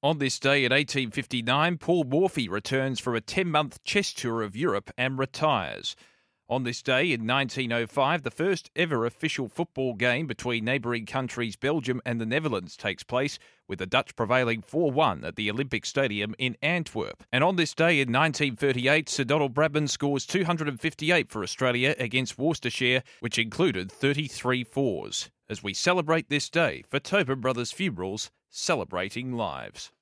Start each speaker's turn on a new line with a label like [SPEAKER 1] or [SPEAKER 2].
[SPEAKER 1] On this day in 1859, Paul Morphy returns from a 10 month chess tour of Europe and retires. On this day in 1905, the first ever official football game between neighbouring countries Belgium and the Netherlands takes place, with the Dutch prevailing 4 1 at the Olympic Stadium in Antwerp. And on this day in 1938, Sir Donald Bradman scores 258 for Australia against Worcestershire, which included 33 fours. As we celebrate this day for Tobin Brothers Funerals, celebrating lives.